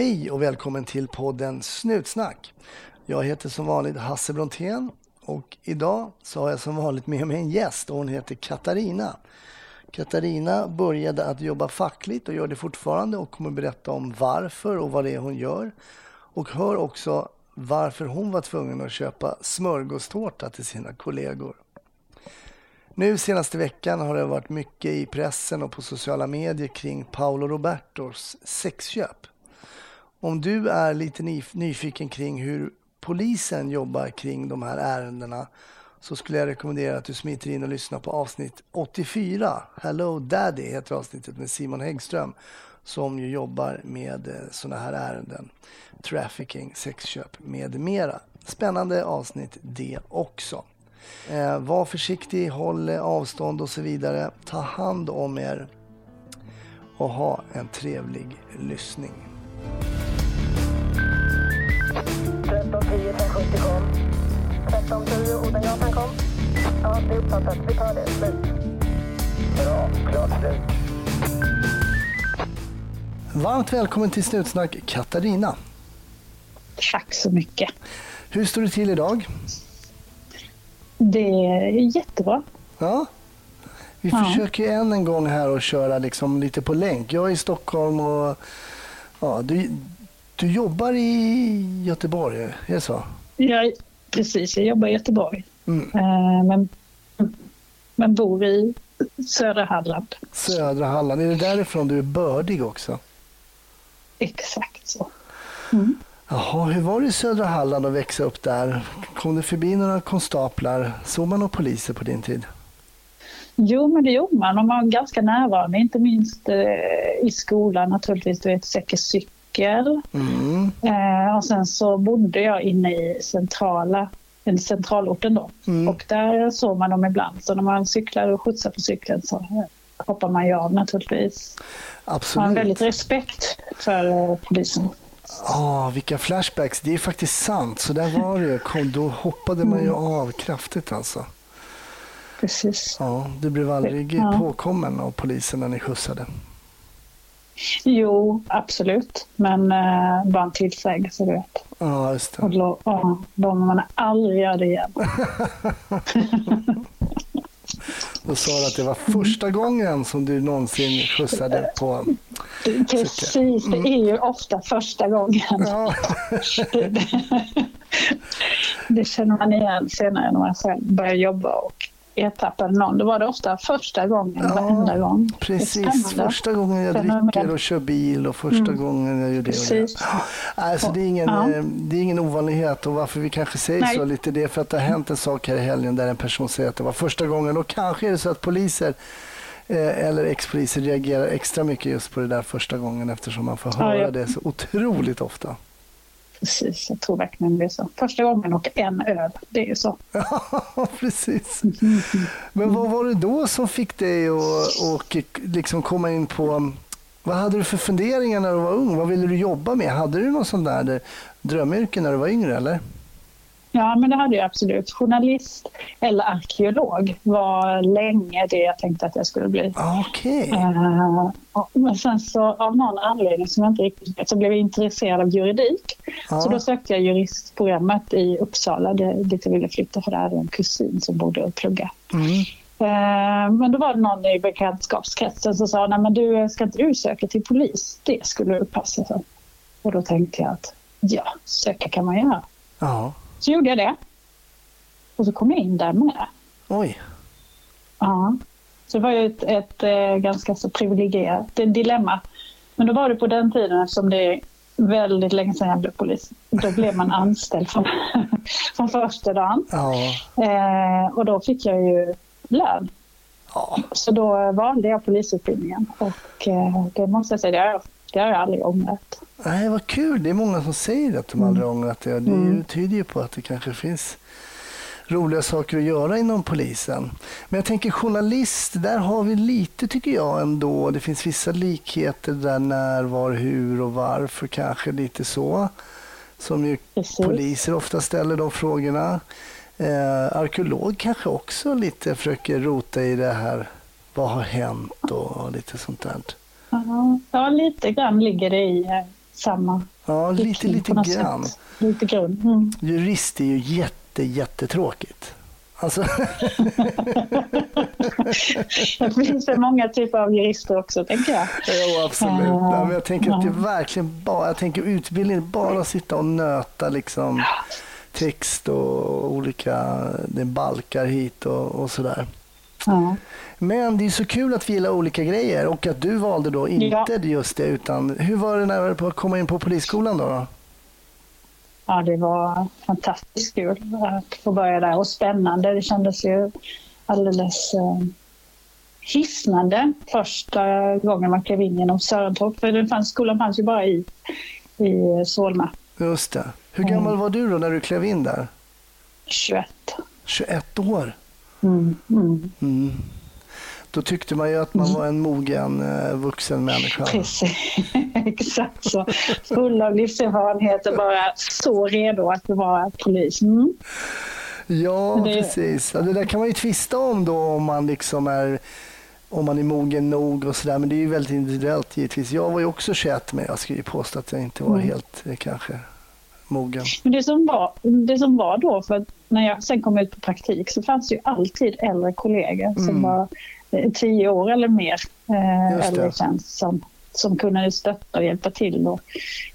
Hej och välkommen till podden Snutsnack. Jag heter som vanligt Hasse Brontén och idag så har jag som vanligt med mig en gäst och hon heter Katarina. Katarina började att jobba fackligt och gör det fortfarande och kommer berätta om varför och vad det är hon gör. Och hör också varför hon var tvungen att köpa smörgåstårta till sina kollegor. Nu senaste veckan har det varit mycket i pressen och på sociala medier kring Paolo Robertos sexköp. Om du är lite nyfiken kring hur polisen jobbar kring de här ärendena så skulle jag rekommendera att du smiter in och lyssnar på avsnitt 84. Hello Daddy heter avsnittet med Simon Häggström som ju jobbar med eh, sådana här ärenden. Trafficking, sexköp med mera. Spännande avsnitt det också. Eh, var försiktig, håll avstånd och så vidare. Ta hand om er och ha en trevlig lyssning. 1310 1070 kom. 1310 Odengatan kom. Ja, det är uppfattat. Vi tar det. Slut. Bra. Klart slut. Varmt välkommen till Snutsnack Katarina. Tack så mycket. Hur står det till idag? Det är jättebra. Ja. Vi ja. försöker än en gång här att köra liksom lite på länk. Jag är i Stockholm och ja, du, du jobbar i Göteborg, är det så? Ja, precis. Jag jobbar i Göteborg. Mm. Eh, men, men bor i södra Halland. Södra Halland. Är det därifrån du är bördig också? Exakt så. Mm. Jaha, hur var det i södra Halland att växa upp där? Kom det förbi några konstaplar? Såg man några poliser på din tid? Jo, men det gjorde man. De var ganska närvarande, inte minst eh, i skolan naturligtvis. Du vet, Säker cykel. Mm. Eh, och sen så bodde jag inne i centrala, centralorten då. Mm. Och där såg man dem ibland. Så när man cyklade och skjutsade på cykeln så hoppar man ju av naturligtvis. Absolut. Man har väldigt respekt för eh, polisen. Ah, vilka flashbacks. Det är faktiskt sant. Så där var det. Kom, då hoppade man ju mm. av kraftigt alltså. Precis. Ja, du blev aldrig ja. påkommen av polisen när ni skjutsade? Jo, absolut. Men eh, bara en tillsägelse, du vet. Ja, just det. Och då, ja, då man aldrig göra det igen. Då sa du att det var första gången som du någonsin skjutsade på Precis, mm. det är ju ofta första gången. Ja. det, det, känner man igen senare när man själv börjar jobba och ertappade någon. Då var det ofta första gången ja, varenda gång. Precis, första gången jag dricker och kör bil och första mm. gången jag gör det precis. och det. Alltså, det, är ingen, ja. Eh, det är ingen ovanlighet och varför vi kanske säger Nej. så lite det är för att det har hänt en sak här i helgen där en person säger att det var första gången och kanske är det så att poliser eh, eller ex-poliser reagerar extra mycket just på det där första gången eftersom man får höra ja, ja. det så otroligt ofta. Precis, jag tror verkligen det är så. Första gången och en öl, det är ju så. Ja, precis. Men vad var det då som fick dig att liksom komma in på... Vad hade du för funderingar när du var ung? Vad ville du jobba med? Hade du någon sån där drömyrke när du var yngre, eller? Ja, men det hade jag absolut. Journalist eller arkeolog var länge det jag tänkte att jag skulle bli. Okay. Uh, eh, men sen så av någon anledning som jag inte riktigt vet så blev jag intresserad av juridik. Uh. Så då sökte jag juristprogrammet i Uppsala dit jag ville flytta för det hade en kusin som bodde och pluggade. Mm. Uh, men då var det någon i bekantskapskretsen som sa, nej men du, ska inte du söka till polis? Det skulle du passa för. Och då tänkte jag att ja, söka kan man göra. Ja. Så gjorde jag det. Och så kom jag in där med. Oj. Ja. Så det var ju ett, ett, ett eh, ganska så privilegierat dilemma. Men då var det på den tiden eftersom det är väldigt länge sedan jag blev polis. Då blev man anställd från, från första dagen. Ja. Eh, och då fick jag ju lön. Ja. Så då valde jag polisutbildningen och eh, det måste jag säga, det har jag, det har jag aldrig ångrat. Nej, vad kul. Det är många som säger att de aldrig mm. ångrat det. Det mm. tyder ju på att det kanske finns roliga saker att göra inom polisen. Men jag tänker journalist, där har vi lite tycker jag ändå. Det finns vissa likheter där när, var, hur och varför kanske lite så. Som ju Precis. poliser ofta ställer de frågorna. Eh, arkeolog kanske också lite försöker rota i det här. Vad har hänt och lite sånt där. Ja, lite grann ligger det i samma Ja, lite, lite grann. Sätt. Lite grund. Mm. Jurist är ju jätte, jättetråkigt. Alltså. det finns väl många typer av jurister också, tänker jag. Jo, absolut. Uh, ja, men jag tänker att det verkligen bara, jag tänker utbildning, bara sitta och nöta liksom text och olika det balkar hit och, och sådär. Ja. Men det är så kul att vi gillar olika grejer och att du valde då inte ja. just det. Utan, hur var det när du kom in på polisskolan då? då? Ja, det var fantastiskt kul att få börja där och spännande. Det kändes ju alldeles eh, hisnande första gången man klev in genom Sörentorp. För den fanns, skolan fanns ju bara i, i Solna. Just det. Hur gammal mm. var du då när du klev in där? 21. 21 år? Mm. Mm. mm. Då tyckte man ju att man var en mogen eh, vuxen människa. Precis, exakt så. Full av livserfarenhet och bara så redo att vara polis. Mm. Ja, det... precis. Det där kan man ju tvista om då om man liksom är om man är mogen nog och sådär. Men det är ju väldigt individuellt givetvis. Jag var ju också 21 men jag skulle ju påstå att jag inte var mm. helt eh, kanske mogen. Men det som, var, det som var då, för när jag sen kom ut på praktik så fanns det ju alltid äldre kollegor mm. som var eh, tio år eller mer eh, äldre tjänst som, som kunde stötta och hjälpa till och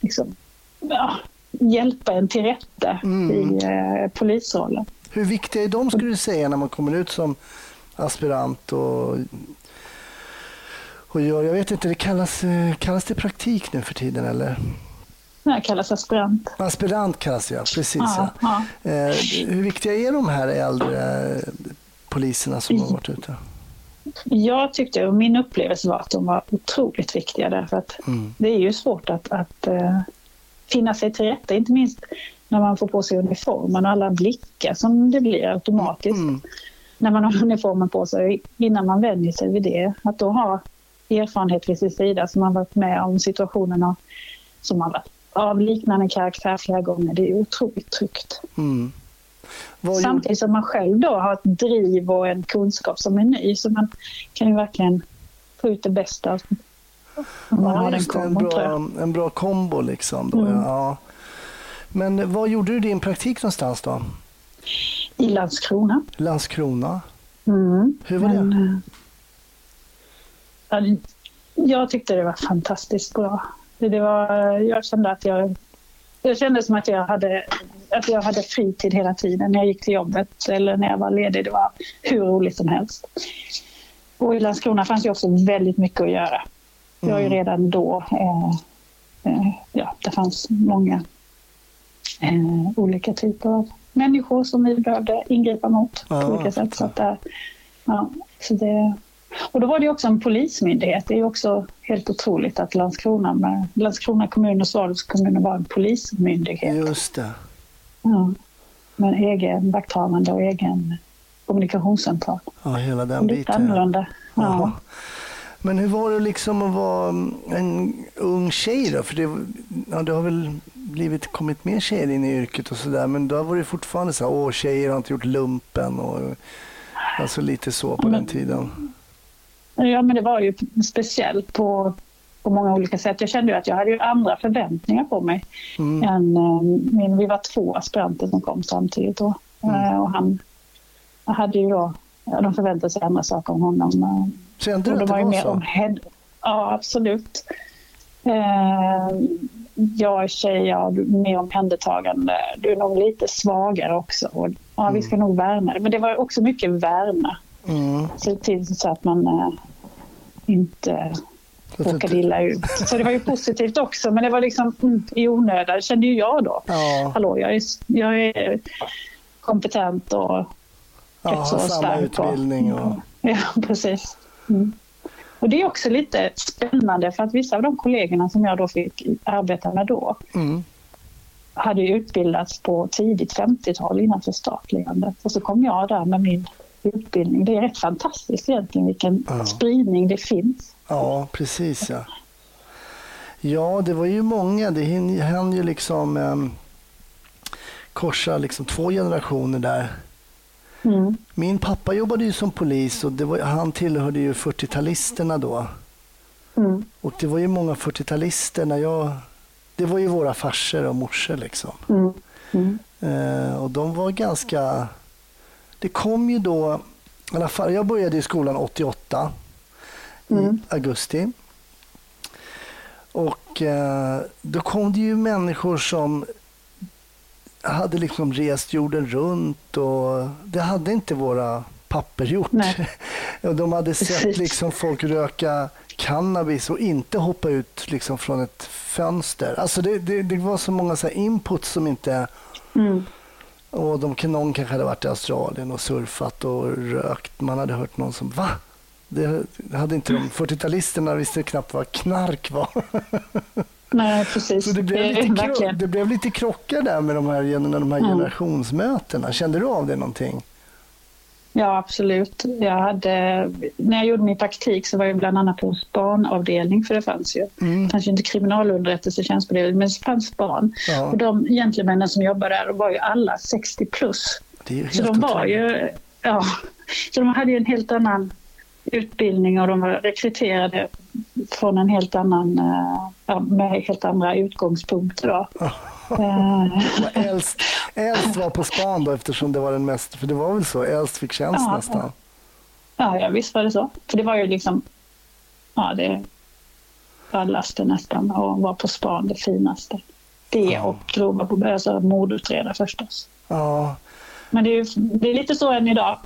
liksom, ja, hjälpa en till rätta mm. i eh, polisrollen. Hur viktiga är de skulle du säga när man kommer ut som aspirant och, och gör, jag vet inte, det kallas, eh, kallas det praktik nu för tiden eller? Det kallas aspirant. Aspirant kallas det, ja. Precis. Ja, ja. Eh, hur viktiga är de här äldre poliserna som har varit ute? Jag tyckte, och min upplevelse var att de var otroligt viktiga därför att mm. det är ju svårt att, att uh, finna sig till rätta, inte minst när man får på sig uniformen och alla blickar som det blir automatiskt mm. när man har uniformen på sig innan man vänjer sig vid det. Att då ha erfarenhet vid sin sida som man varit med om situationerna som har varit av liknande karaktär flera gånger. Det är otroligt tryggt. Mm. Samtidigt som man själv då har ett driv och en kunskap som är ny. Så man kan ju verkligen få ut det bästa av ja, just det, en, bra, en bra kombo liksom. Då, mm. ja. Men var gjorde du din praktik någonstans då? I Landskrona. Landskrona? Mm. Hur var Men, det? Ja, jag tyckte det var fantastiskt bra. Det var, jag kände att jag, jag kände som att jag hade att jag hade fritid hela tiden när jag gick till jobbet eller när jag var ledig. Det var hur roligt som helst. Och i Landskrona fanns ju också väldigt mycket att göra. Det var ju mm. redan då, eh, eh, ja, det fanns många eh, olika typer av människor som vi behövde ingripa mot på olika sätt. Så, att, ja, så det, och då var det också en polismyndighet. Det är också helt otroligt att Landskrona, med, Landskrona kommun och Svalövs kommun var en polismyndighet. Just det. Ja, med egen vakthavande och egen kommunikationscentral. Ja, hela den Lite biten. annorlunda. Ja. Men hur var det liksom att vara en ung tjej då? För det, ja, det har väl blivit, kommit mer tjejer in i yrket och sådär. Men då var det fortfarande så här, åh tjejer har inte gjort lumpen och alltså lite så på men, den tiden. Ja, men det var ju speciellt på på många olika sätt. Jag kände ju att jag hade ju andra förväntningar på mig. Mm. Än, um, vi var två aspiranter som kom samtidigt då. Mm. Uh, och han hade ju då, ja, de förväntade sig andra saker om honom. Kände du att det var, var så? Om head, ja, absolut. Uh, jag är tjej, är mer omhändertagande. Du är nog lite svagare också. Och, ja, mm. Vi ska nog värna Men det var också mycket värna. Mm. Se till så att man uh, inte råkade illa ut. Så det var ju positivt också, men det var liksom mm, i onödan kände ju jag då. Ja. Hallå, jag är, jag är kompetent och ja, rätt så stark. utbildning. Och... Ja, precis. Mm. Och det är också lite spännande för att vissa av de kollegorna som jag då fick arbeta med då mm. hade utbildats på tidigt 50-tal innan förstatligandet. Och så kom jag där med min utbildning. Det är rätt fantastiskt egentligen vilken ja. spridning det finns. Ja, precis ja. Ja, det var ju många. Det hann ju liksom um, korsa liksom två generationer där. Mm. Min pappa jobbade ju som polis och var, han tillhörde ju 40-talisterna då. Mm. Och det var ju många 40-talister när jag det var ju våra farsor och morsor liksom. Mm. Mm. Eh, och de var ganska... Det kom ju då... I alla fall, jag började i skolan 88 Mm. i augusti. Och eh, då kom det ju människor som hade liksom rest jorden runt och det hade inte våra papper gjort. De hade sett liksom folk röka cannabis och inte hoppa ut liksom från ett fönster. Alltså det, det, det var så många så här inputs som inte... Mm. Och de, någon kanske hade varit i Australien och surfat och rökt. Man hade hört någon som va? Det det hade inte de 40-talisterna visste knappt vad knark var. Nej, precis. Så det blev, lite kro- verkligen- det blev lite krockar där med de här, de här Mm. generationsmötena. Kände du av det någonting? Ja, absolut. Jag hade, när jag gjorde min praktik så var jag bland annat på spanavdelning, för det fanns ju. Mm. Det fanns ju inte kriminalunderrättelsetjänst på det, men det fanns span. Ja, Och de gentlemännen som jobbade där var ju alla 60 plus. det är ju helt Så de var otroligt. ju, ja, så de hade ju en helt annan utbildning och de var rekryterade från en helt annan, eh, ja, med helt andra utgångspunkter. Då. Eh, Äldst, äldst var på span då eftersom det var den mest, för det var väl så, äldst fick tjänst Ja, nästan. Ja, ja, visst var det så. För det var ju liksom, ja det ballaste nästan och vara på span det finaste. Det Ja. och grova alltså, mordutreda förstås. Ja, Men det är, det är lite så än idag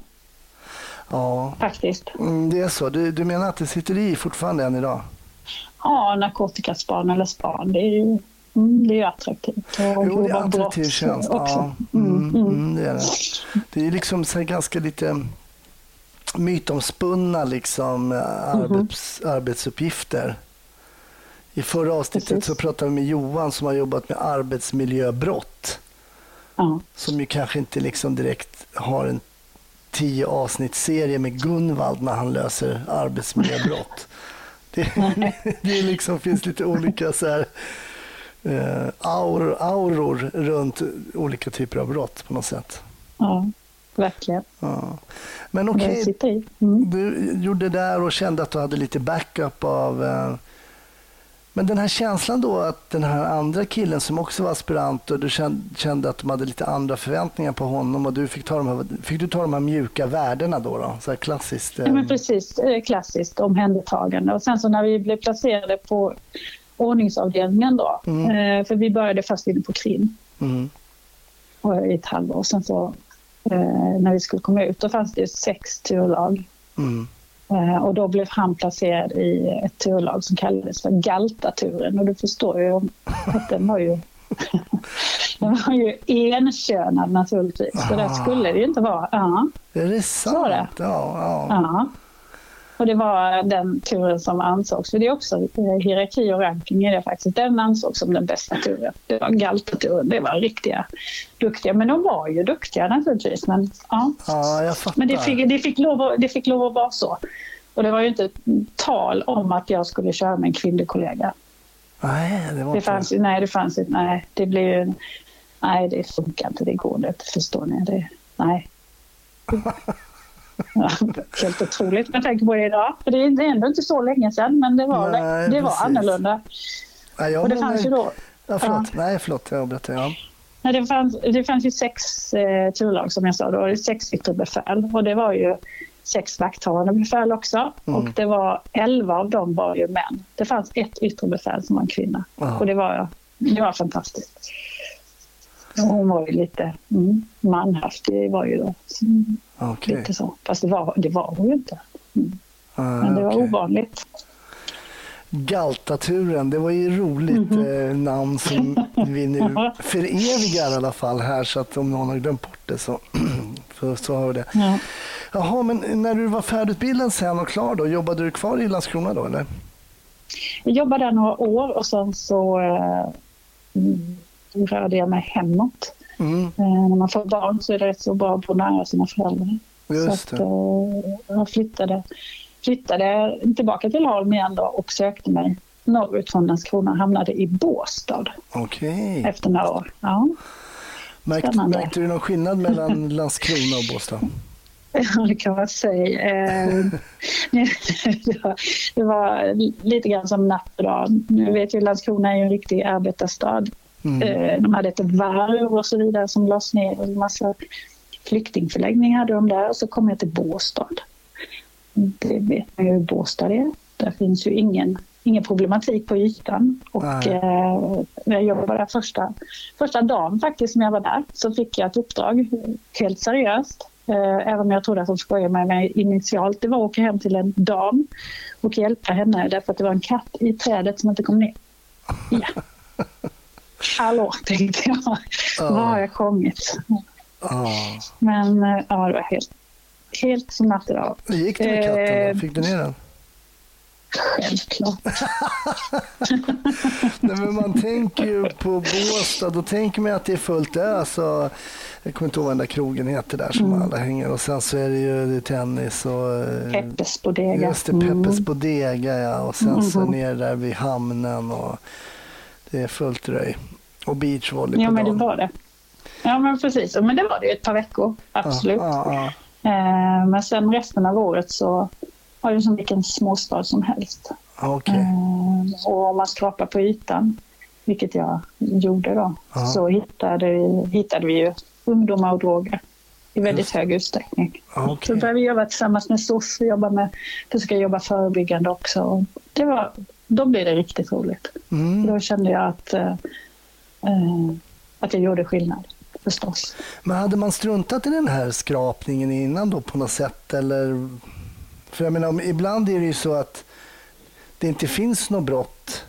ja. faktiskt. Mm, det är så. Du, du menar att det sitter i fortfarande än idag? Ja, narkotikaspan eller span, det är ju mm, det är ju attraktivt. Och Jo, det är attraktiv tjänst. Ja, Mm, mm, mm. mm, det är det. Det är liksom så ganska lite mytomspunna liksom, eh, arbets, arbetsuppgifter. I förra avsnittet Precis. så pratade vi med Johan som har jobbat med arbetsmiljöbrott. Ja. Som ju kanske inte liksom direkt har en tio avsnittsserie med Gunvald när han löser arbetsmiljöbrott. Det, det liksom, finns lite olika så här, eh, aur, auror runt olika typer av brott på något sätt. ja, verkligen. Ja. Men okej, i. Mm. du gjorde det där och kände att du hade lite backup av... Eh, men den här känslan då att den här andra killen som också var aspirant och du kände, att de hade lite andra förväntningar på honom och du fick ta de här, fick du ta de här mjuka värdena då? då? Så här klassiskt. eh, Ja, men precis, eh, klassiskt omhändertagande. Och sen så när vi blev placerade på ordningsavdelningen då, Mm. eh, för vi började först inne på krim mm, i ett halvår. Sen så eh, när vi skulle komma ut, då fanns det sex turlag. mm. Eh, och då blev han placerad i ett turlag som kallades för Galtaturen. Och du förstår ju att den var ju, den var ju enkönad naturligtvis. Så där skulle det ju inte vara. Ja, Är det sant? Så det. Ja, ja. ja. Och det var den turen som ansågs, för det är också eh, hierarki och ranking i det faktiskt. Den ansågs som den bästa turen. Det var Galtaturen, det var riktiga duktiga. Men de var ju duktiga naturligtvis. Men, ja. ja, men det, fick, det, fick lov att, det fick lov att vara så. Och det var ju inte tal om att jag skulle köra med en kvinnlig kollega. Nej, det var Det inte... fanns, ju- nej, det fanns inte. Nej, det blev ju... Nej, det funkar inte. Det går inte. Förstår ni? Det, nej. Ja, helt otroligt med tanke på det idag. För det är ändå inte så länge sedan, men det var, Nej, det var precis. annorlunda. Nej, Och det fanns ju då... Ja, förlåt. Nej, förlåt. Jag avbröt dig. Ja. Nej, det, fanns, det fanns ju sex eh, turlag som jag sa. Då sex yttre befäl. Och det var ju sex vakthavande befäl också. Mm. Och det var elva av dem var ju män. Det fanns ett yttre befäl som var en kvinna. Ja. Och det var, det var fantastiskt. Hon var ju lite mm, manhaft. Det var ju då mm, Okej. lite så. Fast det var, det var hon ju inte. Ah, Men det var okej. ovanligt. Galtaturen, det var ju roligt Mhm. eh, namn som vi nu förevigar i alla fall här så att om någon har glömt bort det så, så, så har vi det. Ja. Jaha, men när du var färdigutbildad sen och klar då, jobbade du kvar i Landskrona då eller? Jag jobbade där några år och sen så eh, rörde jag mig hemåt. Mm, Eh, när man får barn så är det rätt så bra att bo nära sina föräldrar. just så att, eh, jag flyttade, flyttade tillbaka till Holm igen då och sökte mig norrut från Landskrona hamnade i Båstad Okej. efter några år. Ja. Märkte, märkte du någon skillnad mellan Landskrona och Båstad? Ja, det kan man säga. Eh, det var lite grann som natt och dag. Nu vet ju Landskrona är ju en riktig arbetarstad. Mm. Eh, de hade ett varv och så vidare som lades ner. En massa flyktingförläggningar hade de där. Och så kom jag till Båstad. Det vet man ju hur Båstad är. Där finns ju ingen, ingen problematik på ytan. Och eh, när jag jobbade där första, första dagen faktiskt som jag var där så fick jag ett uppdrag, helt seriöst. Eh, även om jag trodde att de skojade med mig initialt. Det var att åka hem till en dam och hjälpa henne därför att det var en katt i trädet som inte kom ner. Ja. Hallå, tänkte jag. Oh. Var har jag kommit? Oh. Men eh, ja, det var helt, helt som natt idag. Hur gick det med katten? Då? Fick du ner den? Självklart. Nej, men man tänker ju på Båstad, då tänker man att det är fullt ös. Och, jag kommer inte ihåg vad den där krogen heter där som mm. alla hänger. Och sen så är det ju det tennis och... Eh, Peppes Bodega. Just det, Peppes mm. Bodega ja. Och sen mm. så ner där vid hamnen och det är fullt röj. Och beachvolley Ja, men det var det. Ja, men precis. Men det var det ett par veckor, absolut. Ja, ja, ja. Eh, men sen resten av året så var det som vilken småstad som helst. Okay. Eh, och om man skrapar på ytan, vilket jag gjorde då, så hittade, hittade vi ju ungdomar och droger i väldigt Just. hög utsträckning. Okay. Så började vi jobba tillsammans med SOS och jobba med, försöka jobba förebyggande också. Det var, då blev det riktigt roligt. Mm. Då kände jag att, eh, eh, att jag gjorde skillnad. Förstås. Men hade man struntat i den här skrapningen innan då på något sätt? Eller? För jag menar, ibland är det ju så att det inte finns något brott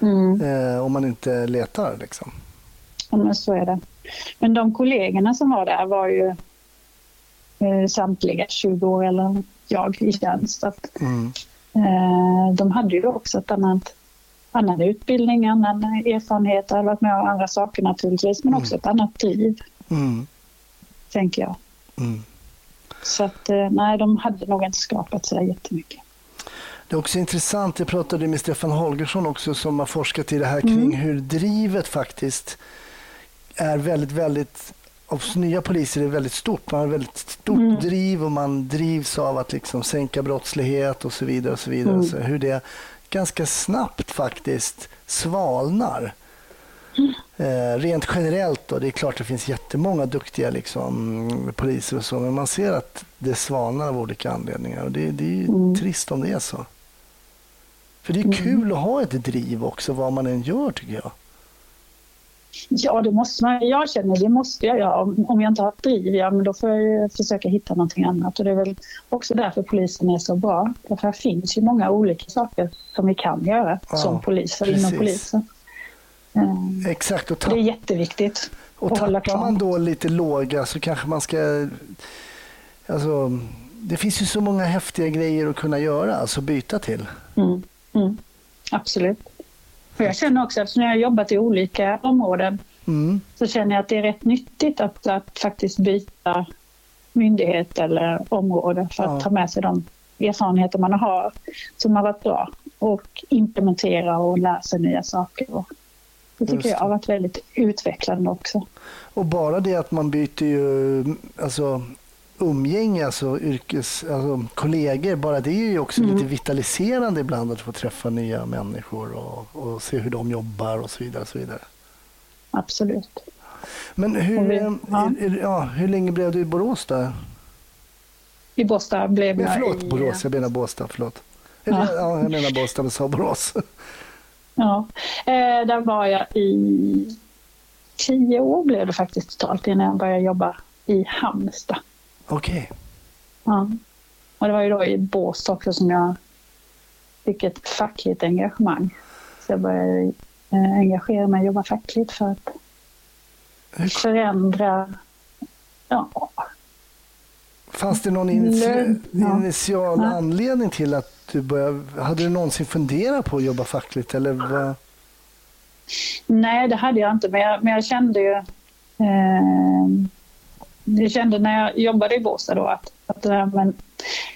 mm. eh, om man inte letar. Liksom. Ja, men så är det. Men de kollegorna som var där var ju eh, samtliga 20 år eller jag i tjänst. Att, mm. Eh, de hade ju också ett annat, annan utbildning, annan erfarenhet, hade varit med om andra saker naturligtvis, men mm. också ett annat driv. Mm. Tänker jag. Mm. Så att eh, nej, de hade nog inte skapat så jättemycket. Det är också intressant, jag pratade med Stefan Holgersson också som har forskat i det här kring mm. hur drivet faktiskt är väldigt, väldigt hos nya poliser är väldigt stort. Man har väldigt stort mm. driv och man drivs av att liksom sänka brottslighet och så vidare. och så vidare. Mm. Så hur det ganska snabbt faktiskt svalnar. Mm. Eh, rent generellt då, det är klart det finns jättemånga duktiga liksom, poliser och så, men man ser att det svalnar av olika anledningar och det, det är ju mm. trist om det är så. För det är mm. kul att ha ett driv också, vad man än gör tycker jag. Ja, det måste man. Jag känner det måste jag göra. Om, jag inte har ett driv, ja, men då får jag försöka hitta någonting annat. Och det är väl också därför polisen är så bra. För här finns ju många olika saker som vi kan göra ja, som poliser precis. inom polisen. Mm. Exakt. Och det är jätteviktigt. Och att man då lite låga så kanske man ska... Alltså, det finns ju så många häftiga grejer att kunna göra, alltså byta till. Mm. Mm. Absolut. För jag känner också, eftersom jag har jobbat i olika områden, mm. så känner jag att det är rätt nyttigt att, att faktiskt byta myndighet eller område för att ja. ta med sig de erfarenheter man har som har varit bra och implementera och lära sig nya saker. Det tycker jag har varit väldigt utvecklande också. Och bara det att man byter ju alltså, umgänge, alltså, yrkes, alltså kollegor, bara det är ju också mm. lite vitaliserande ibland att få träffa nya människor och, och, se hur de jobbar och så vidare. Och så vidare. Absolut. Men hur, vi, ja. Är, ja, hur länge blev du i Borås där? I Båstad blev jag Förlåt, i... Borås. Jag menar Båstad. Förlåt. Ja. ja jag menar Båstad, men sa Borås. Ja, eh, där var jag i tio år blev det faktiskt totalt innan jag började jobba i Halmstad. Okej. Okay. Ja. Och det var ju då i Båstad också som jag fick ett fackligt engagemang. Så jag började eh, engagera mig och jobba fackligt för att förändra ja, Fanns det någon initia initial ja. anledning till att du började... Hade du någonsin funderat på att jobba fackligt? Eller vad? Nej, det hade jag inte. Men jag, men jag kände ju... Eh, jag kände när jag jobbade i Båstad då att, att men,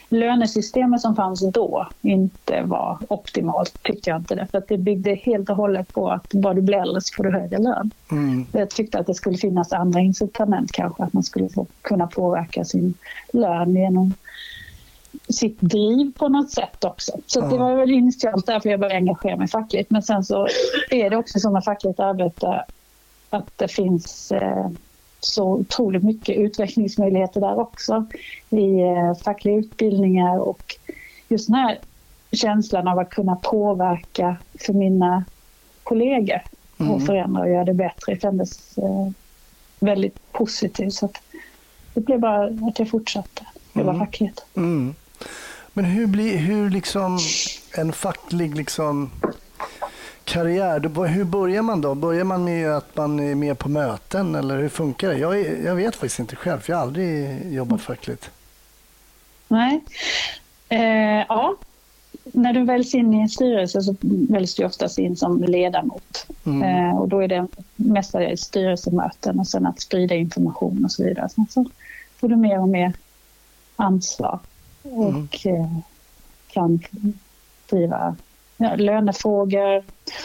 lönesystemet som fanns då inte var optimalt, tyckte jag inte det. För att det byggde helt och hållet på att bara du blir äldre så får du högre lön. Mm. Jag tyckte att det skulle finnas andra incitament kanske, att man skulle få, kunna påverka sin lön genom sitt driv på något sätt också. Så ja. det var väl initialt därför jag började engagera mig fackligt. Men sen så är det också så med fackligt arbete att det finns eh, så otroligt mycket utvecklingsmöjligheter där också i eh, fackliga utbildningar och just den här känslan av att kunna påverka för mina kollegor mm. och förändra och göra det bättre kändes eh, väldigt positivt. Så det blev bara att jag fortsatte jobba mm. fackligt. Mm. Men hur blir hur liksom en facklig liksom karriär, hur börjar man då? Börjar man med att man är med på möten eller hur funkar det? Jag, jag vet faktiskt inte själv, för jag har aldrig jobbat fackligt. Nej. Eh, ja, när du väljs in i en styrelse så väljs du oftast in som ledamot. Mm. Eh, och då är det mestadels styrelsemöten och sen att sprida information och så vidare. Sen så får du mer och mer ansvar och mm. eh, kan driva lönefrågor.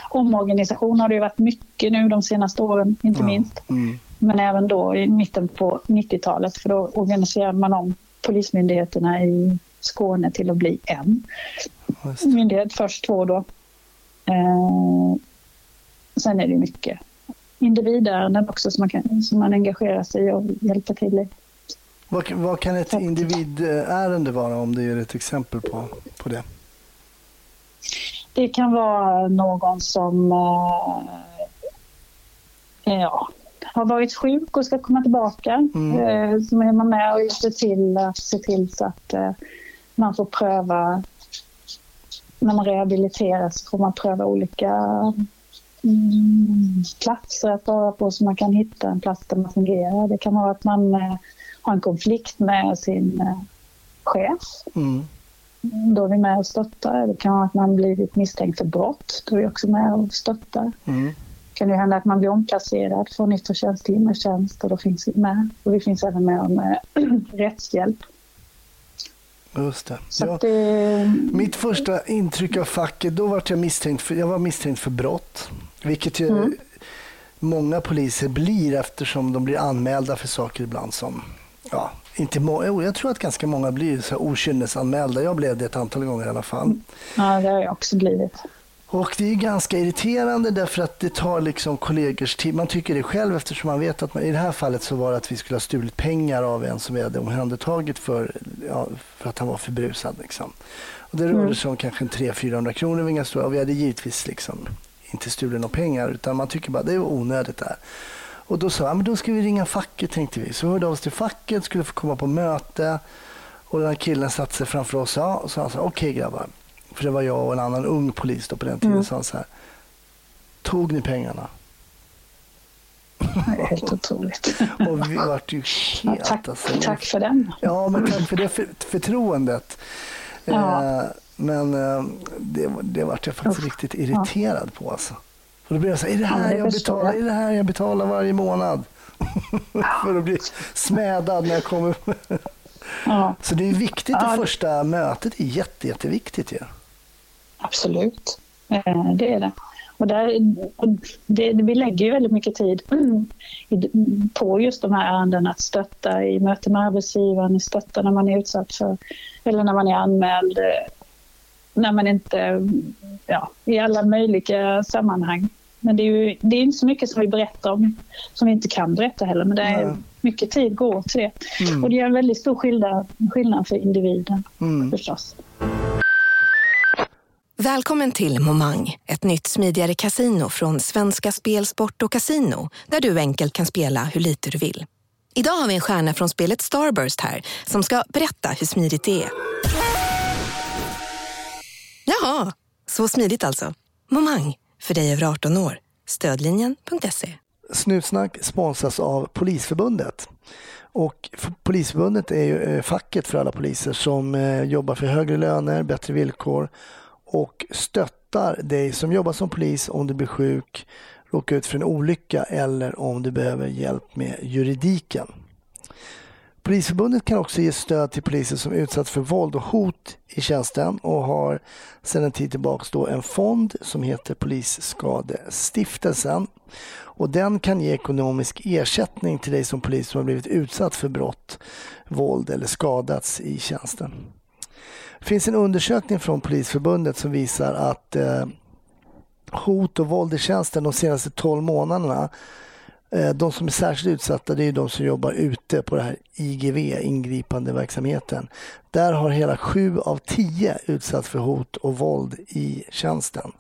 Omorganisation har det varit mycket nu de senaste åren, inte ja. minst. Mm. Men även då i mitten på 90-talet, för då organiserade man om polismyndigheterna i Skåne till att bli en myndighet, först två då. Eh, sen är det mycket individärenden också som man, kan, som man engagerar sig i och hjälper till i. Vad, vad kan ett individärende vara om du ger ett exempel på, på det? Det kan vara någon som äh, ja, har varit sjuk och ska komma tillbaka. Mm. Äh, som är man med och hjälper till att se till så att man får pröva när man rehabiliteras får man pröva olika mm, platser att vara på så man kan hitta en plats där man fungerar. Det kan vara att man har en konflikt med sin eh, chef. Mm. Då är vi med och stöttar. Det kan vara att man blivit misstänkt för brott. Då är vi också med och stöttar. Mm. Det kan ju hända att man blir omplacerad från yttre tjänst till inre tjänst och då finns vi med. Och vi finns även med om rättshjälp. Just det. Ja. det. Mitt första intryck av facket, då var jag misstänkt för, jag var misstänkt för brott. Vilket ju mm. många poliser blir eftersom de blir anmälda för saker ibland som ja, inte må- jag tror att ganska många blir så okynnesanmälda. Jag blev det ett antal gånger i alla fall. Ja, det har jag också blivit. Och det är ganska irriterande därför att det tar liksom kollegors tid. Man tycker det själv eftersom man vet att man, i det här fallet så var det att vi skulle ha stulit pengar av en som vi hade omhändertagit för, ja, för att han var för brusad. Liksom. Och det rörde mm. sig om kanske 300-400 kronor. Inga stora, och vi hade givetvis liksom inte stulit några pengar utan man tycker bara det är onödigt där. Och då sa jag, men då ska vi ringa facket tänkte vi. Så hörde av oss till facket, skulle få komma på möte. Och den här killen satte sig framför oss ja, och sa, okej okay, grabbar. För det var jag och en annan ung polis då på den tiden. Mm. Så han så här, tog ni pengarna? Helt otroligt. och vi vart ju helt... Ja, tack, alltså, tack för den. Ja, men tack för det för, förtroendet. Ja. Eh, men eh, det, det vart jag faktiskt Uff. riktigt irriterad ja. på. Alltså. Och då blir jag så här, är det här, jag, betalar, är det här jag betalar varje månad? För att bli smädad när jag kommer. ja. Så det är viktigt, det första mötet är jätte, jätteviktigt ju. Ja. Absolut, eh, det är det. Och där, det, vi lägger ju väldigt mycket tid på just de här ärendena, att stötta i möte med arbetsgivaren, stötta när man är utsatt för, eller när man är anmäld, när man inte, ja, i alla möjliga sammanhang. Men det är ju det är inte så mycket som vi berättar om, som vi inte kan berätta heller, men det är mm. mycket tid går till det. Mm. Och det gör en väldigt stor skillnad, skillnad för individen mm. förstås. Välkommen till Momang, ett nytt smidigare casino från Svenska Spel, Sport och Casino, där du enkelt kan spela hur lite du vill. Idag har vi en stjärna från spelet Starburst här, som ska berätta hur smidigt det är. Jaha, så smidigt alltså. Momang, för dig över 18 år. Stödlinjen.se. Snutsnack sponsras av Polisförbundet. Och Polisförbundet är ju eh, facket för alla poliser som eh, jobbar för högre löner, bättre villkor och stöttar dig som jobbar som polis om du blir sjuk, råkar ut för en olycka eller om du behöver hjälp med juridiken. Polisförbundet kan också ge stöd till poliser som utsatts för våld och hot i tjänsten och har sedan en tid tillbaka då en fond som heter Polisskadestiftelsen. Och den kan ge ekonomisk ersättning till dig som polis som har blivit utsatt för brott, våld eller skadats i tjänsten. Det finns en undersökning från Polisförbundet som visar att eh, hot och våld i tjänsten de senaste 12 månaderna Eh, de som är särskilt utsatta det är de som jobbar ute på det här IGV, ingripande verksamheten. Där har hela sju av tio utsatts för hot och våld i tjänsten.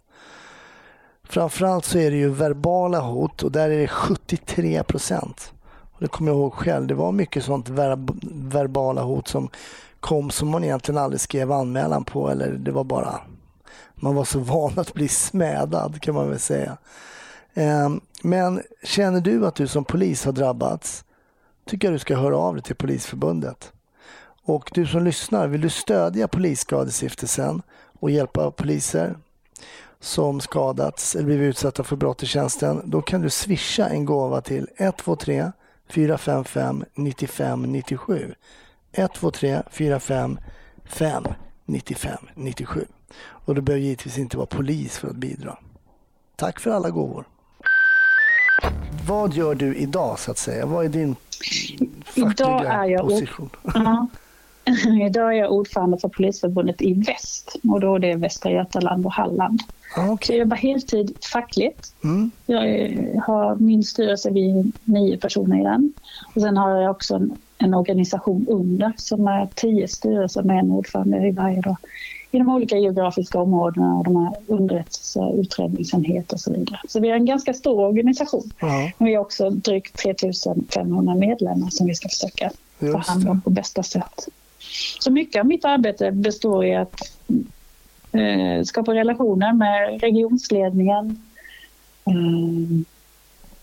Framförallt så är det ju verbala hot och där är det 73 procent. Det kommer jag ihåg själv. Det var mycket sånt verb verbala hot som kom som man egentligen aldrig skrev anmälan på eller det var bara man var så van att bli smädad kan man väl säga. Ehm, men känner du att du som polis har drabbats tycker jag du ska höra av dig till Polisförbundet. Och du som lyssnar, vill du stödja Polisskadestiftelsen och hjälpa poliser som skadats eller blivit utsatta för brott i tjänsten, då kan du swisha en gåva till 123 455 95 97. 123 455 95 97. Och du behöver givetvis inte vara polis för att bidra. Tack för alla gåvor. Vad gör du idag så att säga? Vad är din fackliga är jag position? Ja. Idag är jag ordförande för Polisförbundet i väst och då är det Västra Götaland och Halland. Ah, okay. Så jag jobbar heltid fackligt. Mm. Jag har min styrelse, vi är nio personer i den. Och sen har jag också en, en organisation under som är tio styrelser med en ordförande i varje. Då i de olika geografiska områdena och de här underrättelse och utredningsenheter och så vidare. Så vi är en ganska stor organisation. Ja. Men vi har också drygt 3500 medlemmar som vi ska försöka ta hand om på bästa sätt. Så mycket av mitt arbete består i att eh, skapa relationer med regionsledningen, eh,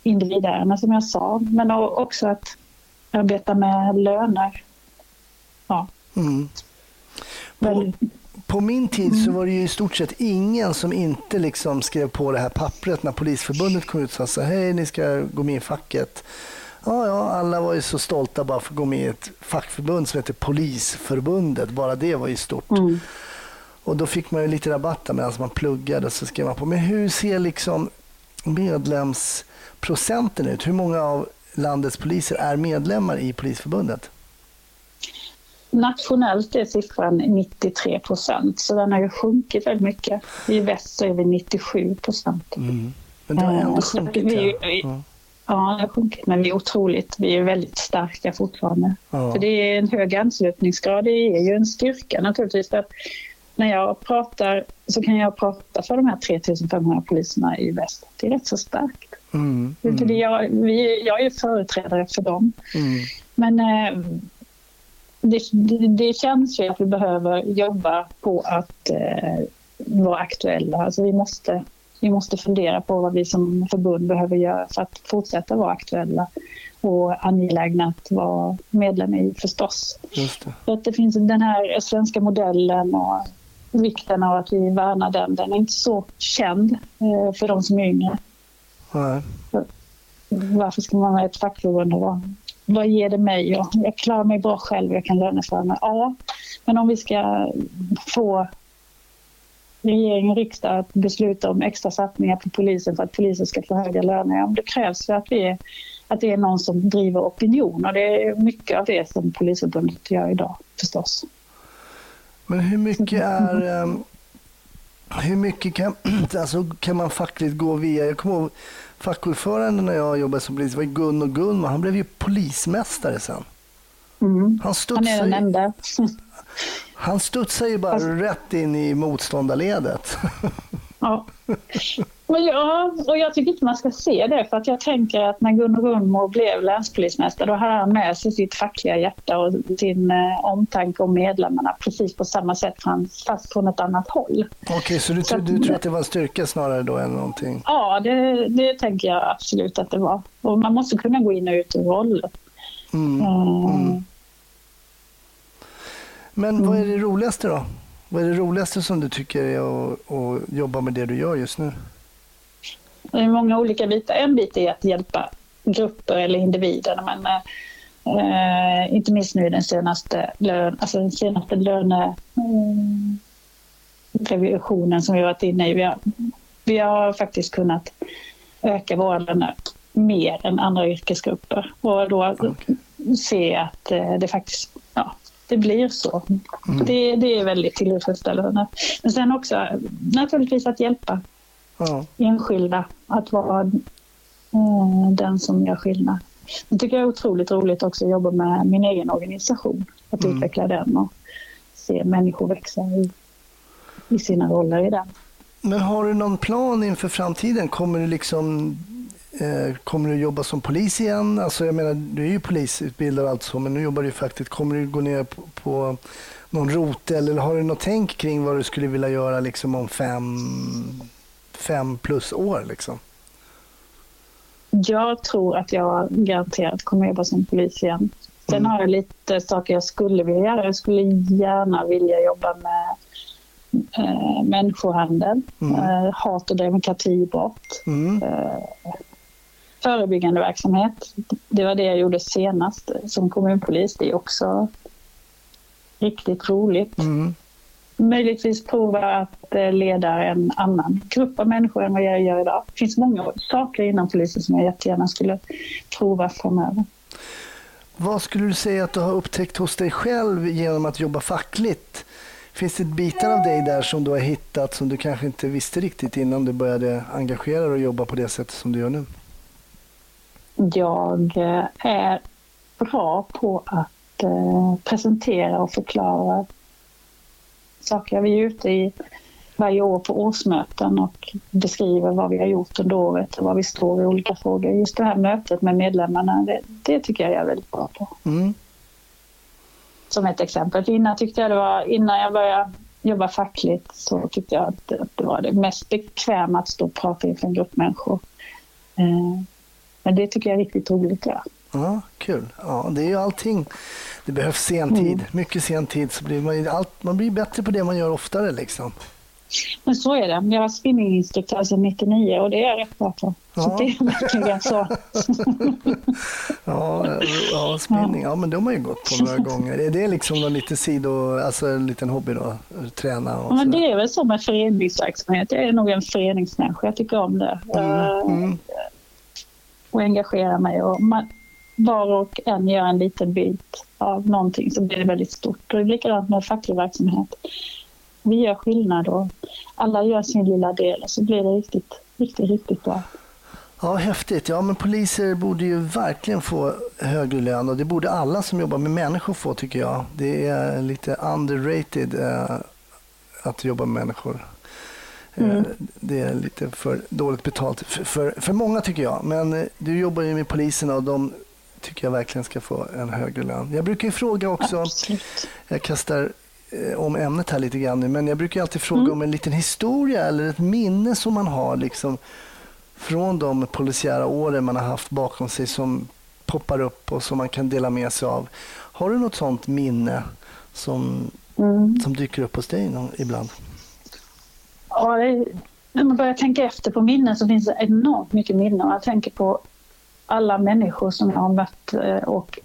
individärerna som jag sa, men också att arbeta med löner. Ja. Mm. På, på min tid så mm. var det ju i stort sett ingen som inte liksom skrev på det här pappret när Polisförbundet kom ut och sa hej ni ska gå med i facket. Ja, ja, alla var ju så stolta bara för att gå med i ett fackförbund som heter Polisförbundet. Bara det var ju stort. Mm. Och då fick man ju lite rabatt medan man pluggade så skrev man på. Men hur ser liksom medlemsprocenten ut? Hur många av landets poliser är medlemmar i Polisförbundet? Nationellt är siffran 93 procent, så den har ju sjunkit väldigt mycket. I väst så är vi 97 procent. Mm. Men det har ändå eh, sjunkit? Vi, ja. ja, det har sjunkit, men vi är otroligt, vi är väldigt starka fortfarande. Ja. För det är en hög anslutningsgrad, det är ju en styrka naturligtvis. För när jag pratar så kan jag prata för de här 3500 poliserna i väst. Det är rätt så starkt. Mm, mm. Jag, vi, jag är företrädare för dem. Mm. Men eh, det, det, känns ju att vi behöver jobba på att eh, vara aktuella. Alltså vi, måste, vi måste fundera på vad vi som förbund behöver göra för att fortsätta vara aktuella och angelägna att vara medlem i förstås. Just det. För att det finns den här svenska modellen och vikten av att vi värnar den. Den är inte så känd eh, för de som är yngre. Nej. Varför ska man ha ett fackförbund och vara vad ger det mig? Jag klarar mig bra själv, jag kan löneföra mig. Ja, men om vi ska få regering och riksdag att besluta om extra satsningar på polisen för att polisen ska få höga löner, ja, det krävs för att, vi att det är någon som driver opinion och det är mycket av det som Polisförbundet gör idag förstås. Men hur mycket är ehm, hur mycket kan, alltså, kan man fackligt gå via? Jag kommer ihåg fackordförande när jag jobbade som polis var Gun och Gunman. Han blev ju polismästare sen. Mm. Han, han är den enda. han studsar ju bara alltså, rätt in i motståndarledet. Ja. Ja, och jag tycker inte man ska se det för att jag tänker att när Gunnar Gunmo blev länspolismästare då hade han med sig sitt fackliga hjärta och sin eh, omtanke om medlemmarna precis på samma sätt fast från ett annat håll. Okej, okay, så, du, så du tror att det var en styrka snarare då än någonting? Ja, det, det tänker jag absolut att det var. Och man måste kunna gå in och ut ur rollen. Mm. Mm. Men vad är det roligaste då? Vad är det roligaste som du tycker är att, att jobba med det du gör just nu? Det är många olika bitar. En bit är att hjälpa grupper eller individer. Men, Eh, inte minst nu den senaste, lön, alltså den senaste lönerevisionen eh, som vi varit inne i. Vi har, vi har faktiskt kunnat öka våra löner mer än andra yrkesgrupper och då okay. se att eh, det faktiskt ja, det blir så. Mm. Det, det är väldigt tillfredsställande. Men sen också naturligtvis att hjälpa ja. enskilda att vara eh, den som gör skillnad. Jag tycker jag är otroligt roligt också att jobba med min egen organisation. Att mm. utveckla den och se människor växa i, i sina roller i den. Men har du någon plan inför framtiden? Kommer du liksom eh, Kommer du jobba som polis igen? Alltså jag menar, du är ju polisutbildad alltså, men nu jobbar du faktiskt. Kommer du gå ner på, på någon rotel eller har du något tänk kring vad du skulle vilja göra liksom om fem, fem plus år? Liksom? Jag tror att jag garanterat kommer jobba som polis igen. Sen mm. har jag lite saker jag skulle vilja göra. Jag skulle gärna vilja jobba med eh, människohandel, mm. eh, hat och demokratibrott, mm. eh, förebyggande verksamhet. Det var det jag gjorde senast som kommunpolis. Det är också riktigt roligt. Mm möjligtvis prova att eh, leda en annan grupp av människor än vad jag gör idag. Det finns många saker inom polisen som jag jättegärna skulle prova framöver. Vad skulle du säga att du har upptäckt hos dig själv genom att jobba fackligt? Finns det bitar av dig där som du har hittat som du kanske inte visste riktigt innan du började engagera dig och jobba på det sättet som du gör nu? Jag eh, är bra på att eh, presentera och förklara saker. Vi är ute i varje år på årsmöten och beskriver vad vi har gjort under året och var vi står i olika frågor. Just det här mötet med medlemmarna, det, det tycker jag är väldigt bra på. Mm. Som ett exempel. Innan, tyckte jag det var, innan jag började jobba fackligt så tyckte jag att det, att det var det mest bekväma att stå och prata inför en grupp människor. Eh, men det tycker jag är riktigt roligt att göra. Ja, kul. Ja, det är ju allting. Det behövs sen tid. Mm. Mycket sen tid. Så blir man, allt, man blir bättre på det man gör oftare. Liksom. Men så är det. Jag var spinninginstruktör sedan 99 och det är jag rätt bra på. Ja. Så det är verkligen så. ja, ja, spinning. Ja, men det har man ju gått på några gånger. Är det liksom någon liten sido, alltså en liten hobby då? Träna och ja, men Det är väl så med föreningsverksamhet. Jag är nog en föreningsmänniska. Jag tycker om det. Mm. Mm. Och engagera mig. Och man, var och en gör en liten bit av någonting så blir det väldigt stort. Och det är likadant med facklig verksamhet. Vi gör skillnad och alla gör sin lilla del och så blir det riktigt, riktigt, riktigt bra. Ja, häftigt. Ja, men poliser borde ju verkligen få högre lön och det borde alla som jobbar med människor få tycker jag. Det är lite underrated eh, att jobba med människor. Eh, mm. Det är lite för dåligt betalt för, för, för många tycker jag. Men eh, du jobbar ju med poliserna och de tycker jag verkligen ska få en högre lön. Jag brukar ju fråga också, Absolut. jag kastar eh, om ämnet här lite grann nu, men jag brukar alltid fråga mm. om en liten historia eller ett minne som man har liksom, från de polisiära åren man har haft bakom sig som poppar upp och som man kan dela med sig av. Har du något sånt minne som, mm. som dyker upp hos dig någon, ibland? Ja, det, när man börjar tänka efter på minnen så finns det enormt mycket minnen. Jag tänker på alla människor som jag har mött eh, och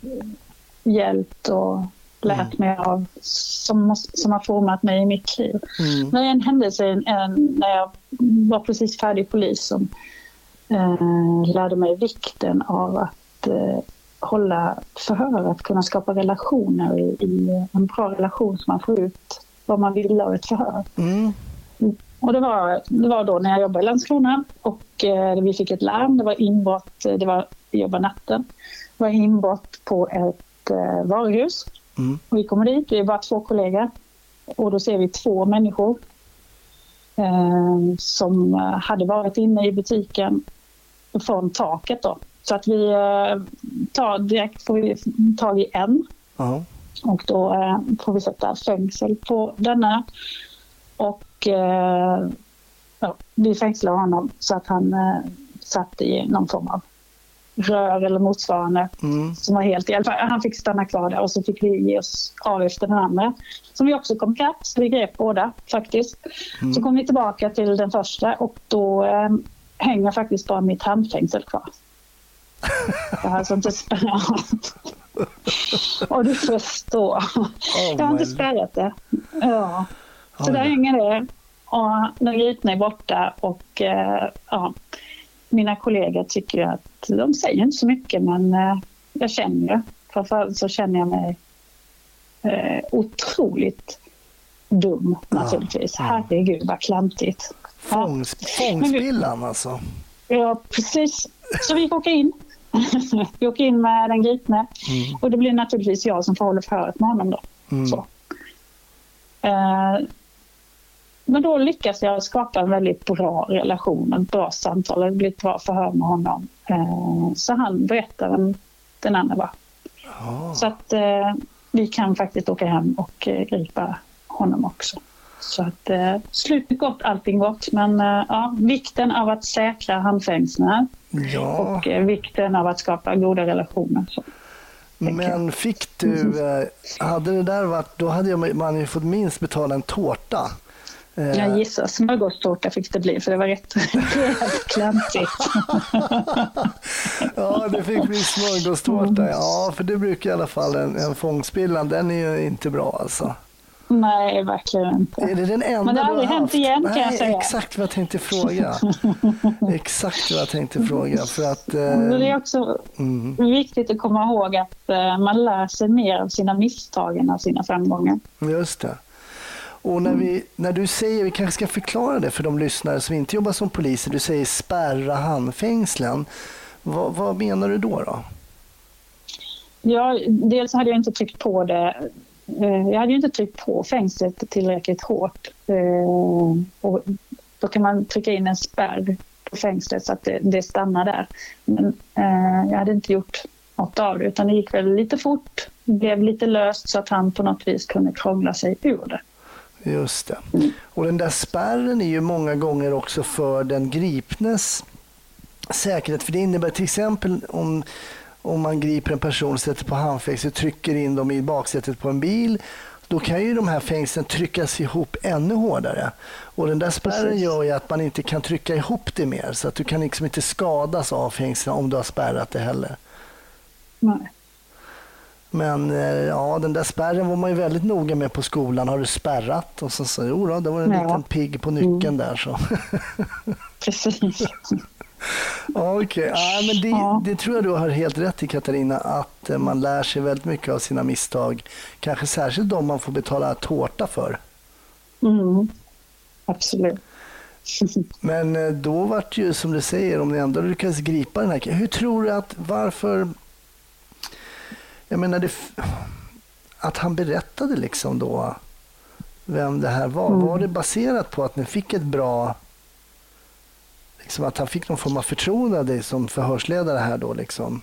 hjälpt och lärt mm. mig av som, som har format mig i mitt liv. Mm. Det är en händelse en, när jag var precis färdig polis som eh, lärde mig vikten av att eh, hålla förhör, att kunna skapa relationer i, i, en bra relation som man får ut vad man vill av ett förhör. Mm. Och det var, det var då när jag jobbade i Landskrona och eh, vi fick ett larm. Det var inbrott, det var, vi jobbade natten. Det var inbrott på ett eh, varuhus. Mm. Och vi kommer dit, vi är bara två kollegor. Och då ser vi två människor eh, som hade varit inne i butiken från taket. Då. Så att vi eh, tar direkt får vi tag i en. Uh Och då eh, får vi sätta fängsel på denna. Och eh, ja, vi fängslade honom så att han eh, satt i någon form av rör eller motsvarande mm. som var helt i Han fick stanna kvar där och så fick vi ge oss av efter den andra som vi också kom ikapp. Så vi grep båda faktiskt. Mm. Så kom vi tillbaka till den första och då eh, hänger faktiskt bara mitt handfängsel kvar. Jag har alltså inte och du förstår. Oh jag har inte spärrat det. Ja. Så där hänger det. Och gripna är borta och eh, ja, mina kollegor tycker att de säger inte så mycket men eh, jag känner ju. Framförallt så känner jag mig eh, otroligt dum naturligtvis. Ja, ja. Herregud vad klantigt. Fångs, Fångspillan alltså? Ja, precis. Så vi åka in. vi åker in med den gripne mm. och det blir naturligtvis jag som får hålla förhöret med honom då. Mm. Så. Eh, men då lyckas jag skapa en väldigt bra relation, ett bra samtal, det blir ett bra förhör med honom. Eh, så han berättar vem den andra var. Oh. Så att eh, vi kan faktiskt åka hem och eh, gripa honom också. Så att eh, slutet gott, allting gott. Men eh, ja, vikten av att säkra handfängseln ja. och eh, vikten av att skapa goda relationer. Så. Men fick du, eh, hade det där varit, då hade man ju fått minst betala en tårta. Eh, jag gissar smörgåstårta fick det bli för det var rätt, klantigt. ja, det fick bli smörgåstårta. Mm. Ja, för det brukar i alla fall en, en fångspillan, den är ju inte bra alltså. Nej, verkligen inte. Är det den enda Men det har aldrig hänt igen kan Nej, jag säga. Exakt vad jag tänkte fråga. exakt vad jag tänkte fråga. För att, eh... Det är också mm. viktigt att komma ihåg att eh, man lär sig mer av sina misstag än av sina framgångar. Just det. Och när, vi, när du säger, vi kanske ska förklara det för de lyssnare som inte jobbar som poliser, du säger spärra handfängslen. Vad, vad menar du då? då? Ja, dels hade jag inte tryckt på det eh, jag hade ju inte tryckt på fängslet tillräckligt hårt. Eh, och då kan man trycka in en spärr på fängslet så att det, det stannar där. Men eh, jag hade inte gjort något av det utan det gick väl lite fort, blev lite löst så att han på något vis kunde krångla sig ur det. Just det. Och den där spärren är ju många gånger också för den gripnes säkerhet. För det innebär till exempel om om man griper en person, sätter på handfängsel, trycker in dem i baksätet på en bil, då kan ju de här fängslen tryckas ihop ännu hårdare. Och den där spärren gör ju att man inte kan trycka ihop det mer, så att du kan liksom inte skadas av fängslen om du har spärrat det heller. Nej. Men eh, ja, den där spärren var man ju väldigt noga med på skolan. Har du spärrat? Och så sa jo då, det var en ja. liten pigg på nyckeln mm. där. Så. Precis. Okej, okay. ja, men det, ja. det, tror jag du har helt rätt i Katarina, att eh, man lär sig väldigt mycket av sina misstag. Kanske särskilt de man får betala tårta för. Mm. Absolut. Men eh, då vart ju som du säger, om ni ändå lyckades gripa den här Hur tror du att, varför... Jag menar, det, att han berättade liksom då vem det här var. Mm. Var det baserat på att ni fick ett bra liksom att han fick någon form av förtroende av dig som förhörsledare här då liksom?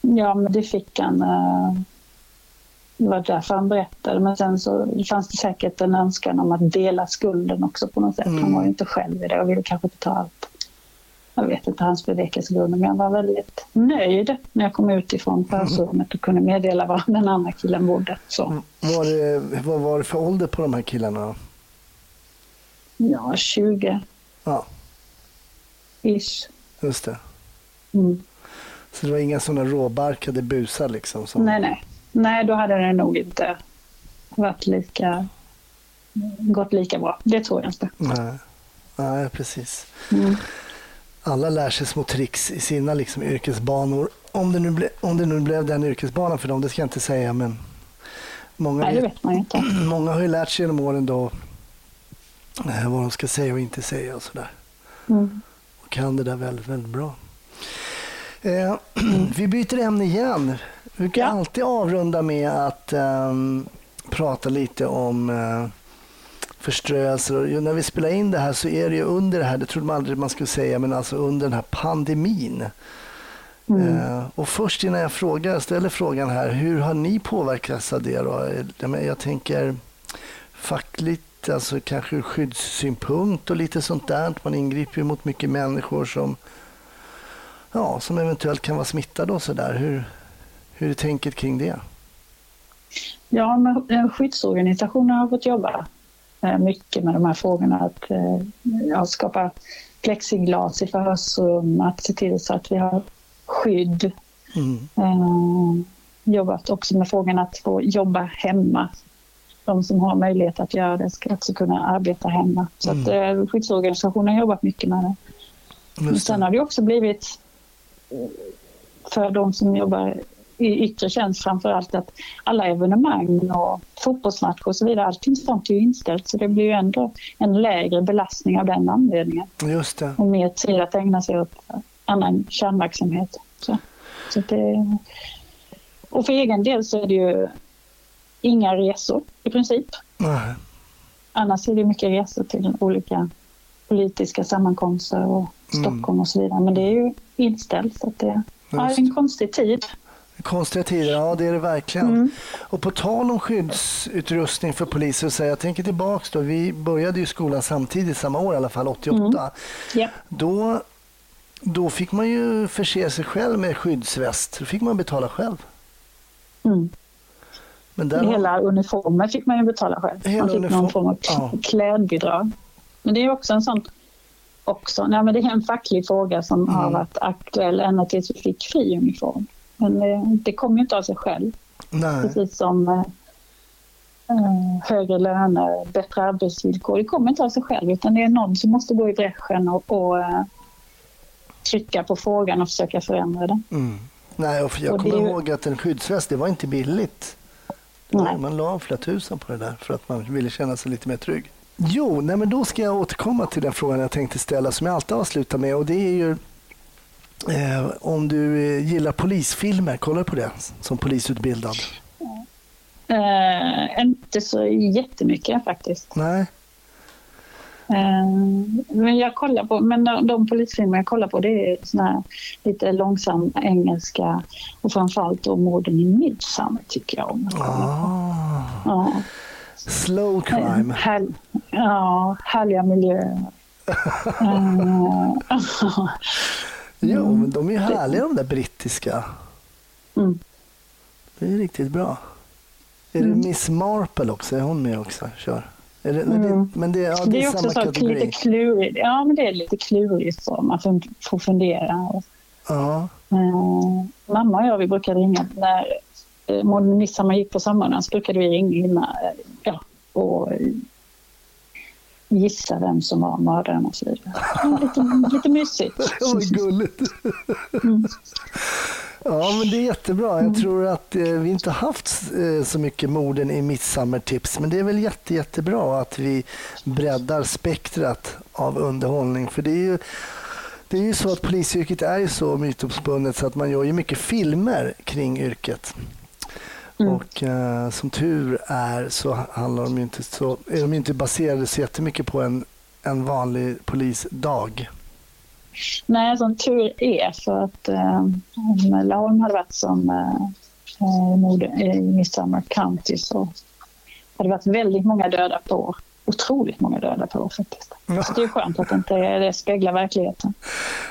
Ja, men det fick han. Eh, det var därför han berättade. Men sen så fanns det säkert en önskan om att dela skulden också på något sätt. Mm. Han var ju inte själv i det och ville kanske inte ta allt. Jag vet inte hans bevekelsegrunder, men jag var väldigt nöjd när jag kom ut ifrån förhörsrummet och kunde meddela var den andra killen bodde. Så. Var det, vad var det för ålder på de här killarna? Ja, 20. Ja. Ish. Just det. Mm. Så det var inga sådana råbarkade busar liksom? Som... Nej, nej. Nej, då hade det nog inte varit lika, gått lika bra. Det tror jag inte. Nej, nej precis. Mm. Alla lär sig små tricks i sina liksom, yrkesbanor. Om det, nu ble, om det nu blev den yrkesbanan för dem, det ska jag inte säga. Men många, nej, det vet man inte. många har ju lärt sig genom åren då Eh, vad de ska säga och inte säga och sådär. Mm. Och kan det där väldigt, väldigt bra. Eh, vi byter ämne igen. Vi kan ja. alltid avrunda med att um, prata lite om uh, förströelser. Och när vi spelar in det här så är det ju under det här, det trodde man aldrig man skulle säga, men alltså under den här pandemin. Mm. Uh, och först innan jag frågar, ställer frågan här, hur har ni påverkats av det? Då? Jag tänker fackligt alltså kanske ur skyddssynpunkt och lite sånt där. Man ingriper ju mot mycket människor som, ja, som eventuellt kan vara smittade och sådär. Hur, hur är tänket kring det? Ja, men skyddsorganisationer har fått jobba eh, mycket med de här frågorna. Att eh, ja, skapa plexiglas i förhörsrum, att se till så att vi har skydd Mm. Uh, jobbat också med frågan att få jobba hemma. De som har möjlighet att göra det ska också kunna arbeta hemma. Så mm. att, uh, skyddsorganisationen har jobbat mycket med det. Men sen har det också blivit för de som jobbar i yttre tjänst framför allt att alla evenemang och fotbollsmatcher och så vidare, allting sånt är ju inställt så det blir ju ändå en lägre belastning av den anledningen. Just det. Och mer tid att ägna sig åt annan kärnverksamhet. Så, så det, och för egen del så är det ju inga resor i princip. Nej. Annars är det mycket resor till olika politiska sammankomster och mm. Stockholm och så vidare. Men det är ju inställt. Så att det är en konstig tid. Konstiga tider, ja det är det verkligen. Mm. Och på tal om skyddsutrustning för poliser, så jag tänker tillbaks då, vi började ju skolan samtidigt, samma år i alla fall, 88. Mm. Yeah. Då, då fick man ju förse sig själv med skyddsväst, då fick man betala själv. Mm. Men där Hela uniformen fick man ju betala själv. Hela man fick uniform... någon form av ja. klädbidrag. Men det är också en sån också, nej, men det är en facklig fråga som mm. har varit aktuell ända tills vi fick fri uniform. Men det, det kommer ju inte av sig själv. Nej. Precis som eh, eh, högre löner, bättre arbetsvillkor. Det kommer inte av sig själv utan det är någon som måste gå i bräschen och, och eh, trycka på frågan och försöka förändra den. Mm. Nej, och jag och kommer det... ihåg att en skyddsväst, det var inte billigt. Nej. Man la flera tusen på det där för att man ville känna sig lite mer trygg. Jo, nej men då ska jag återkomma till den frågan jag tänkte ställa som jag alltid avslutar med och det är ju Eh, om du eh, gillar polisfilmer, kollar på det som polisutbildad? Eh, inte så jättemycket faktiskt. Nej. Eh, men jag kollar på, men de, de polisfilmer jag kollar på det är såna här lite långsam engelska och framförallt då morden i Midsommar tycker jag om. Ah. Ja. Slow crime. Eh, här, ja, härliga miljöer. Eh, Jo, mm. men de är ju härliga de där brittiska. Mm. Det är riktigt bra. Är mm. det Miss Marple också? Är hon med också? Kör. Är det, mm. det, men det, ja, det, det är, också så lite klurigt. Ja, men det är lite klurigt så. Man får fundera. Ja. Uh, mamma och jag vi brukade ringa när uh, Maud gick på sommaren så brukade vi ringa innan, uh, ja, och gissa vem som var mördaren och så vidare. Lite, lite mysigt. Vad gulligt. Mm. Ja, men det är jättebra. Jag mm. tror att eh, vi inte haft eh, så mycket morden i Midsummer-tips, men det är väl jätte, jättebra att vi breddar spektrat av underhållning. För det är ju, det är ju så att polisyrket är så mytomspunnet så att man gör ju mycket filmer kring yrket. Mm. Och eh, som tur är så handlar de inte så, är de inte baserade så jättemycket på en, en vanlig polisdag. Nej, som tur är för att eh, om Laholm hade varit som eh, i Midsummer County så hade det varit väldigt många döda på år. Otroligt många döda på år faktiskt. Ja. Så det är skönt att inte det speglar verkligheten.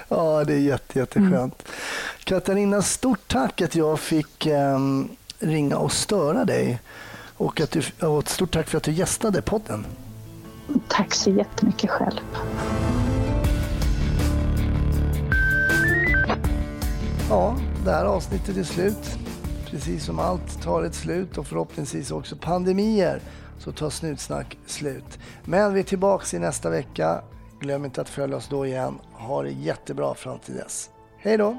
Ja, det är jätte, jätteskönt. Mm. Katarina, stort tack att jag fick um, ringa och störa dig. Och, att du, och ett stort tack för att du gästade podden. Tack så jättemycket själv. Ja, det här avsnittet är slut. Precis som allt tar ett slut och förhoppningsvis också pandemier så tar Snutsnack slut. Men vi är tillbaka i nästa vecka. Glöm inte att följa oss då igen. Ha det jättebra fram till dess. Hej då!